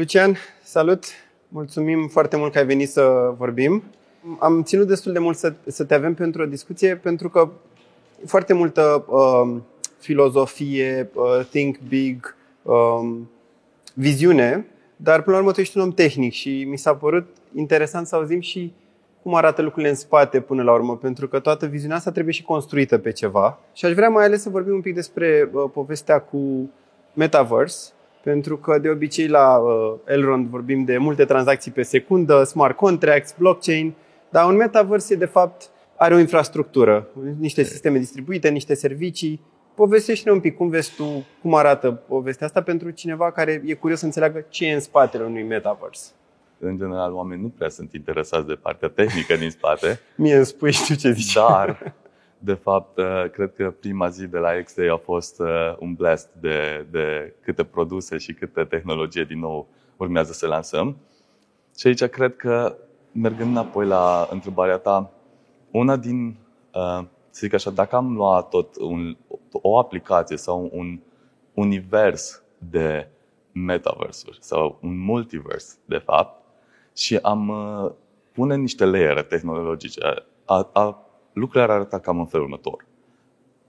Lucian, salut! Mulțumim foarte mult că ai venit să vorbim. Am ținut destul de mult să, să te avem pentru o discuție, pentru că foarte multă uh, filozofie, uh, think big, uh, viziune, dar până la urmă tu ești un om tehnic și mi s-a părut interesant să auzim și cum arată lucrurile în spate până la urmă, pentru că toată viziunea asta trebuie și construită pe ceva. Și aș vrea mai ales să vorbim un pic despre uh, povestea cu Metaverse, pentru că de obicei la uh, Elrond vorbim de multe tranzacții pe secundă, smart contracts, blockchain, dar un metaverse de fapt are o infrastructură, niște sisteme distribuite, niște servicii. Povestește-ne un pic cum vezi tu, cum arată povestea asta pentru cineva care e curios să înțeleagă ce e în spatele unui metaverse. În general, oamenii nu prea sunt interesați de partea tehnică din spate. Mie îmi spui, știu ce zici. Dar de fapt, uh, cred că prima zi de la X-Day a fost uh, un blast de, de câte produse și câte tehnologie din nou urmează să lansăm. Și aici cred că, mergând înapoi la întrebarea ta, una din, uh, să zic așa, dacă am luat tot un, o aplicație sau un univers de metaversuri sau un multivers, de fapt, și am pune niște layere tehnologice, a, a lucrurile ar arăta cam în felul următor.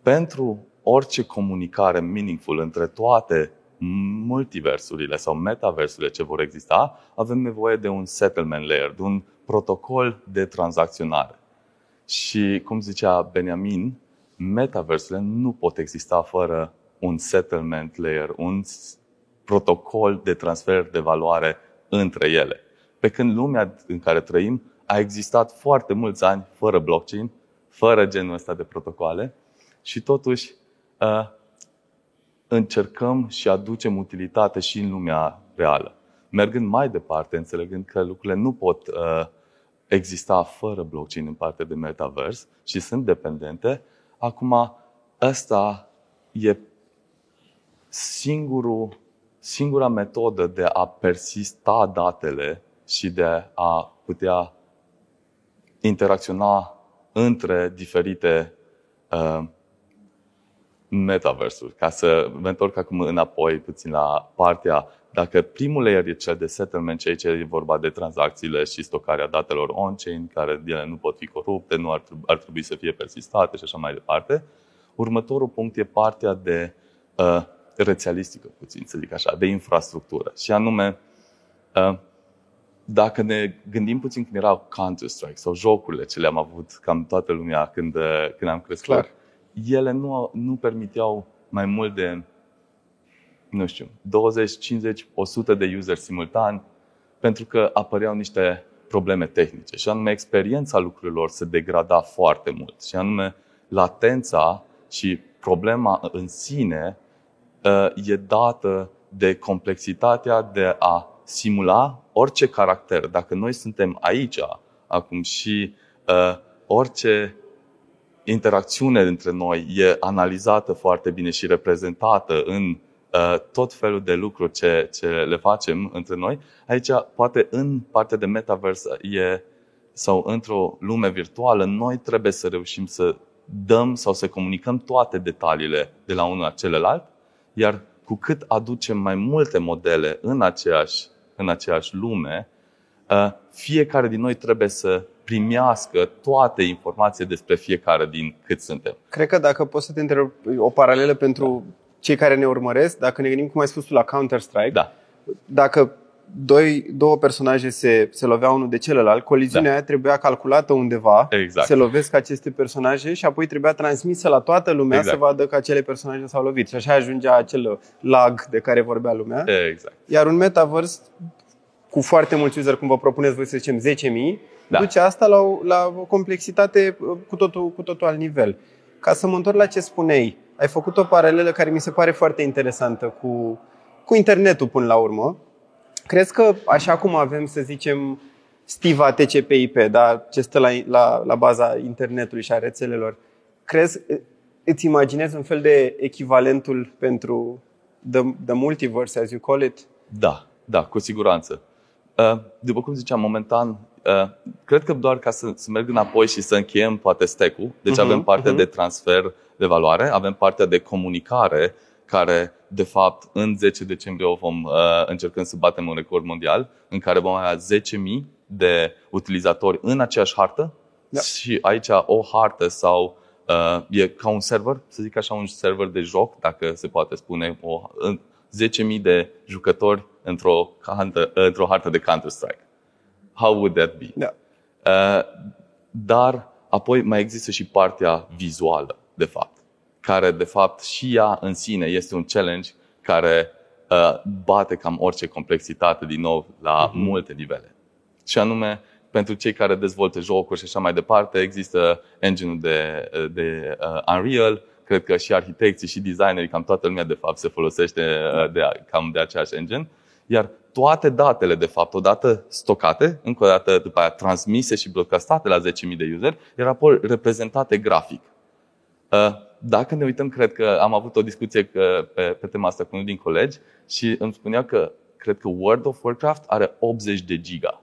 Pentru orice comunicare meaningful între toate multiversurile sau metaversurile ce vor exista, avem nevoie de un settlement layer, de un protocol de tranzacționare. Și, cum zicea Benjamin, metaversurile nu pot exista fără un settlement layer, un protocol de transfer de valoare între ele. Pe când lumea în care trăim a existat foarte mulți ani fără blockchain, fără genul ăsta de protocoale și totuși uh, încercăm și aducem utilitate și în lumea reală. Mergând mai departe, înțelegând că lucrurile nu pot uh, exista fără blockchain în partea de metavers și sunt dependente, acum ăsta e singurul, singura metodă de a persista datele și de a putea interacționa între diferite uh, metaversuri. Ca să mă întorc acum înapoi puțin la partea, dacă primul layer e cel de settlement, ceea ce e vorba de tranzacțiile și stocarea datelor on-chain, care ele nu pot fi corupte, nu ar trebui, ar trebui să fie persistate și așa mai departe, următorul punct e partea de uh, rețealistică, puțin să zic așa, de infrastructură. Și anume, uh, dacă ne gândim puțin când erau Counter-Strike sau jocurile ce le-am avut cam toată lumea când, când am crescut, Clar. ele nu, nu permiteau mai mult de, nu știu, 20, 50, 100 de user simultan pentru că apăreau niște probleme tehnice și anume experiența lucrurilor se degrada foarte mult și anume latența și problema în sine uh, e dată de complexitatea de a simula orice caracter. Dacă noi suntem aici acum și uh, orice interacțiune dintre noi e analizată foarte bine și reprezentată în uh, tot felul de lucruri ce, ce le facem între noi, aici poate în partea de metaverse e, sau într-o lume virtuală, noi trebuie să reușim să dăm sau să comunicăm toate detaliile de la unul la celălalt, iar cu cât aducem mai multe modele în aceeași în aceeași lume, uh, fiecare din noi trebuie să primească toate informațiile despre fiecare din cât suntem. Cred că dacă poți să te întreb o paralelă pentru da. cei care ne urmăresc, dacă ne gândim cum ai spus tu la Counter-Strike, da. dacă doi, două personaje se, se loveau unul de celălalt, coliziunea da. aia trebuia calculată undeva, exact. se lovesc aceste personaje și apoi trebuia transmisă la toată lumea exact. să vadă că acele personaje s-au lovit. Și așa ajungea acel lag de care vorbea lumea. Exact. Iar un metaverse cu foarte mulți user, cum vă propuneți voi să zicem 10.000, da. duce asta la o, la o complexitate uh, cu totul, cu totul alt nivel. Ca să mă întorc la ce spuneai, ai făcut o paralelă care mi se pare foarte interesantă cu, cu internetul până la urmă. Crezi că așa cum avem, să zicem, stiva TCP/IP, da, ce stă la, la, la baza internetului și a rețelelor, crezi, îți imaginezi un fel de echivalentul pentru the, the multiverse, as you call it? Da, da, cu siguranță. Uh, după cum ziceam, momentan, uh, cred că doar ca să, să merg înapoi și să încheiem poate stack-ul, deci uh-huh, avem partea uh-huh. de transfer de valoare, avem partea de comunicare care, de fapt, în 10 decembrie o vom uh, încercăm să batem un record mondial, în care vom avea 10.000 de utilizatori în aceeași hartă da. și aici o hartă sau uh, e ca un server, să zic așa, un server de joc, dacă se poate spune, o, 10.000 de jucători într-o, hartă, într-o hartă de Counter-Strike. How would that be? Da. Uh, dar apoi mai există și partea vizuală, de fapt, care de fapt și ea în sine este un challenge care uh, bate cam orice complexitate din nou la uh-huh. multe nivele. Și anume, pentru cei care dezvoltă jocuri și așa mai departe, există engine-ul de, de uh, Unreal, cred că și arhitecții și designerii, cam toată lumea de fapt se folosește uh, de, cam de aceeași engine. Iar toate datele, de fapt, odată stocate, încă o dată după aia transmise și broadcastate la 10.000 de user, iar apoi reprezentate grafic. Uh, dacă ne uităm, cred că am avut o discuție pe, pe tema asta cu unul din colegi și îmi spunea că cred că World of Warcraft are 80 de giga.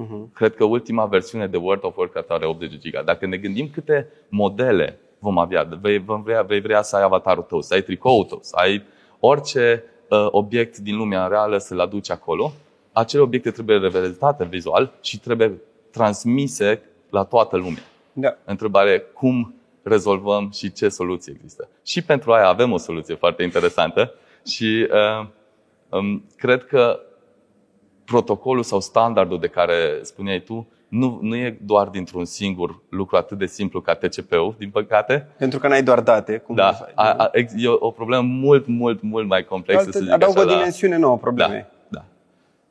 Uh-huh. Cred că ultima versiune de World of Warcraft are 80 de giga. Dacă ne gândim câte modele vom avea, vei, vrea, vei vrea să ai avatarul tău, să ai tricoul tău, să ai orice uh, obiect din lumea reală să-l aduci acolo, acele obiecte trebuie reprezentate vizual și trebuie transmise la toată lumea. Da. Întrebare, cum rezolvăm și ce soluții există? Și pentru aia avem o soluție foarte interesantă și uh, um, cred că protocolul sau standardul de care spuneai tu nu, nu e doar dintr-un singur lucru atât de simplu ca TCP-ul, din păcate. Pentru că n-ai doar date. Cum da, a, a, e o problemă mult, mult, mult mai complexă. Alte, să zic adaugă așa, o dimensiune nouă probleme. Da, da.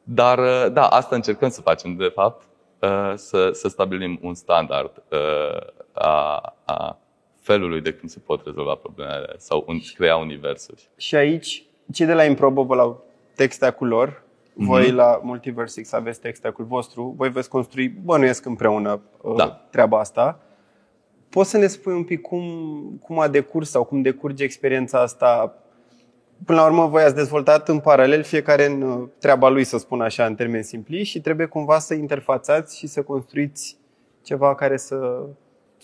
Dar, uh, da, asta încercăm să facem, de fapt, uh, să, să stabilim un standard uh, a, a felului de cum se pot rezolva problemele sau un, crea universuri. Și aici, cei de la Improbable au texte lor, voi mm-hmm. la Multiversix aveți textacul vostru, voi veți construi, bănuiesc împreună uh, da. treaba asta. Poți să ne spui un pic cum, cum a decurs sau cum decurge experiența asta? Până la urmă, voi ați dezvoltat în paralel fiecare în uh, treaba lui, să spun așa, în termeni simpli și trebuie cumva să interfațați și să construiți ceva care să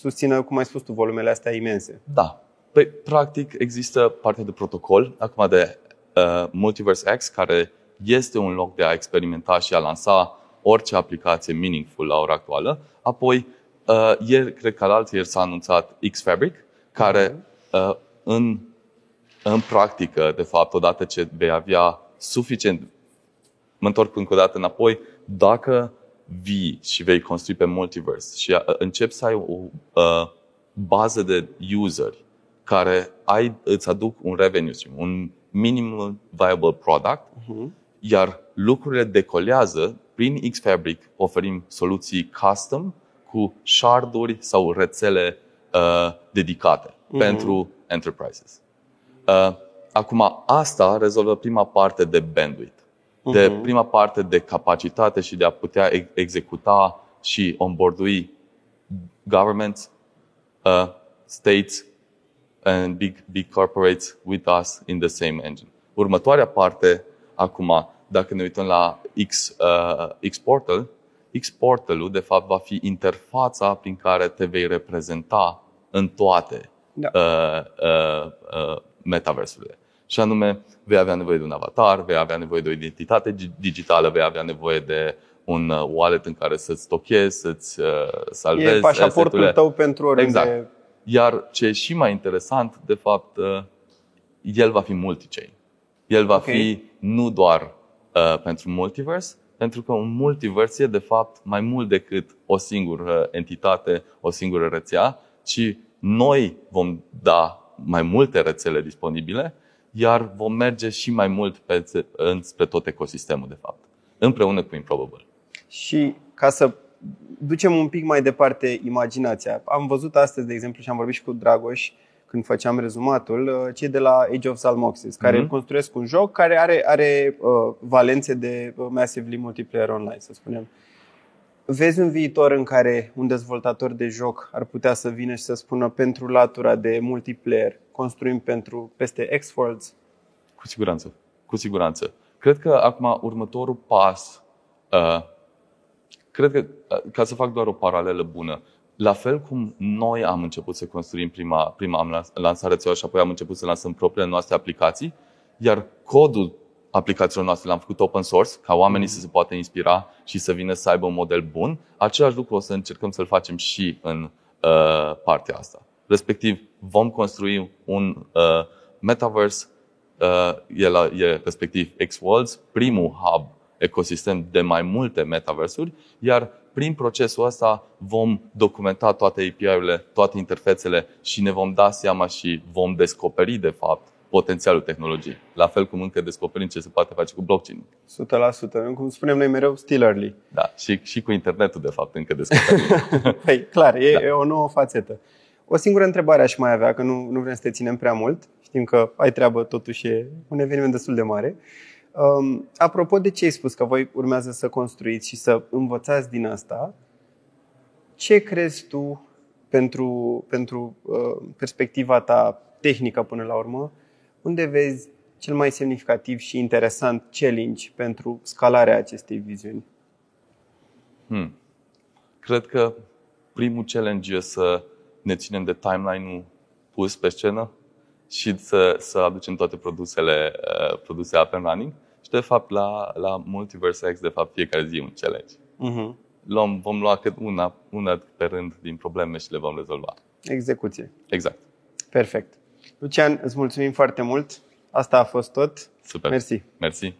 susțină, cum ai spus tu, volumele astea imense. Da. Păi, practic, există partea de protocol, acum de uh, Multiverse X, care este un loc de a experimenta și a lansa orice aplicație meaningful la ora actuală. Apoi, uh, ieri, cred că alții ieri s-a anunțat Xfabric, care uh, în, în practică, de fapt, odată ce vei avea suficient, mă întorc încă o dată înapoi, dacă vii și vei construi pe multiverse și uh, începi să ai o uh, bază de useri care ai, îți aduc un revenue stream, un minimum viable product, uh-huh iar lucrurile decolează. Prin Xfabric oferim soluții custom cu sharduri sau rețele uh, dedicate uh-huh. pentru enterprises. Uh, acum, asta rezolvă prima parte de bandwidth, uh-huh. De mhm. prima parte de capacitate și de a putea executa și onboardui governments, uh, states and big, big corporates with us in the same engine. Următoarea parte Acum, dacă ne uităm la X, uh, X-Portal, X-Portal-ul, de fapt, va fi interfața prin care te vei reprezenta în toate da. uh, uh, uh, metaversurile. Și anume, vei avea nevoie de un avatar, vei avea nevoie de o identitate digitală, vei avea nevoie de un uh, wallet în care să-ți stochezi, să-ți uh, salvezi. E pașaportul tău pentru oriunde. Exact. Iar ce e și mai interesant, de fapt, uh, el va fi multi-chain. El va okay. fi nu doar uh, pentru multiverse, pentru că un multiverse e de fapt mai mult decât o singură entitate, o singură rețea, ci noi vom da mai multe rețele disponibile, iar vom merge și mai mult pe, spre tot ecosistemul, de fapt, împreună cu Improbable. Și ca să ducem un pic mai departe imaginația, am văzut astăzi, de exemplu, și am vorbit și cu Dragoș, uh, când făceam rezumatul, uh, cei de la Age of Salmoxis, care mm-hmm. construiesc un joc care are, are uh, valențe de uh, massively multiplayer online, să spunem. Vezi un viitor în care un dezvoltator de joc ar putea să vină și să spună pentru latura de multiplayer, construim pentru peste X-Worlds? Cu siguranță. Cu siguranță. Cred că acum următorul pas, uh, cred că, uh, ca să fac doar o paralelă bună, la fel cum noi am început să construim prima, prima am lansat rețeaua și apoi am început să lansăm propriile noastre aplicații, iar codul aplicațiilor noastre. Le-am făcut open source, ca oamenii să se poată inspira și să vină să aibă un model bun, același lucru o să încercăm să-l facem și în uh, partea asta. Respectiv, vom construi un uh, metaverse, uh, e, la, e respectiv X-Worlds, primul hub ecosistem de mai multe metaversuri, iar prin procesul ăsta vom documenta toate API-urile, toate interfețele și ne vom da seama și vom descoperi, de fapt, potențialul tehnologiei. La fel cum încă descoperim ce se poate face cu blockchain. 100%. Cum spunem noi mereu, still early. Da, și, și cu internetul, de fapt, încă descoperim. păi, clar, e, da. e o nouă fațetă. O singură întrebare aș mai avea, că nu, nu vrem să te ținem prea mult. Știm că ai treabă, totuși e un eveniment destul de mare. Um, apropo de ce ai spus, că voi urmează să construiți și să învățați din asta, ce crezi tu pentru, pentru uh, perspectiva ta tehnică până la urmă, unde vezi cel mai semnificativ și interesant challenge pentru scalarea acestei viziuni? Hmm. Cred că primul challenge e să ne ținem de timeline-ul pus pe scenă și să, să aducem toate produsele, uh, produsele up and running. Și de fapt la, la Multiverse X, de fapt fiecare zi e un challenge. Uh-huh. Luăm, vom lua cât una, una pe rând din probleme și le vom rezolva. Execuție. Exact. Perfect. Lucian, îți mulțumim foarte mult. Asta a fost tot. Super. Mersi. Mersi.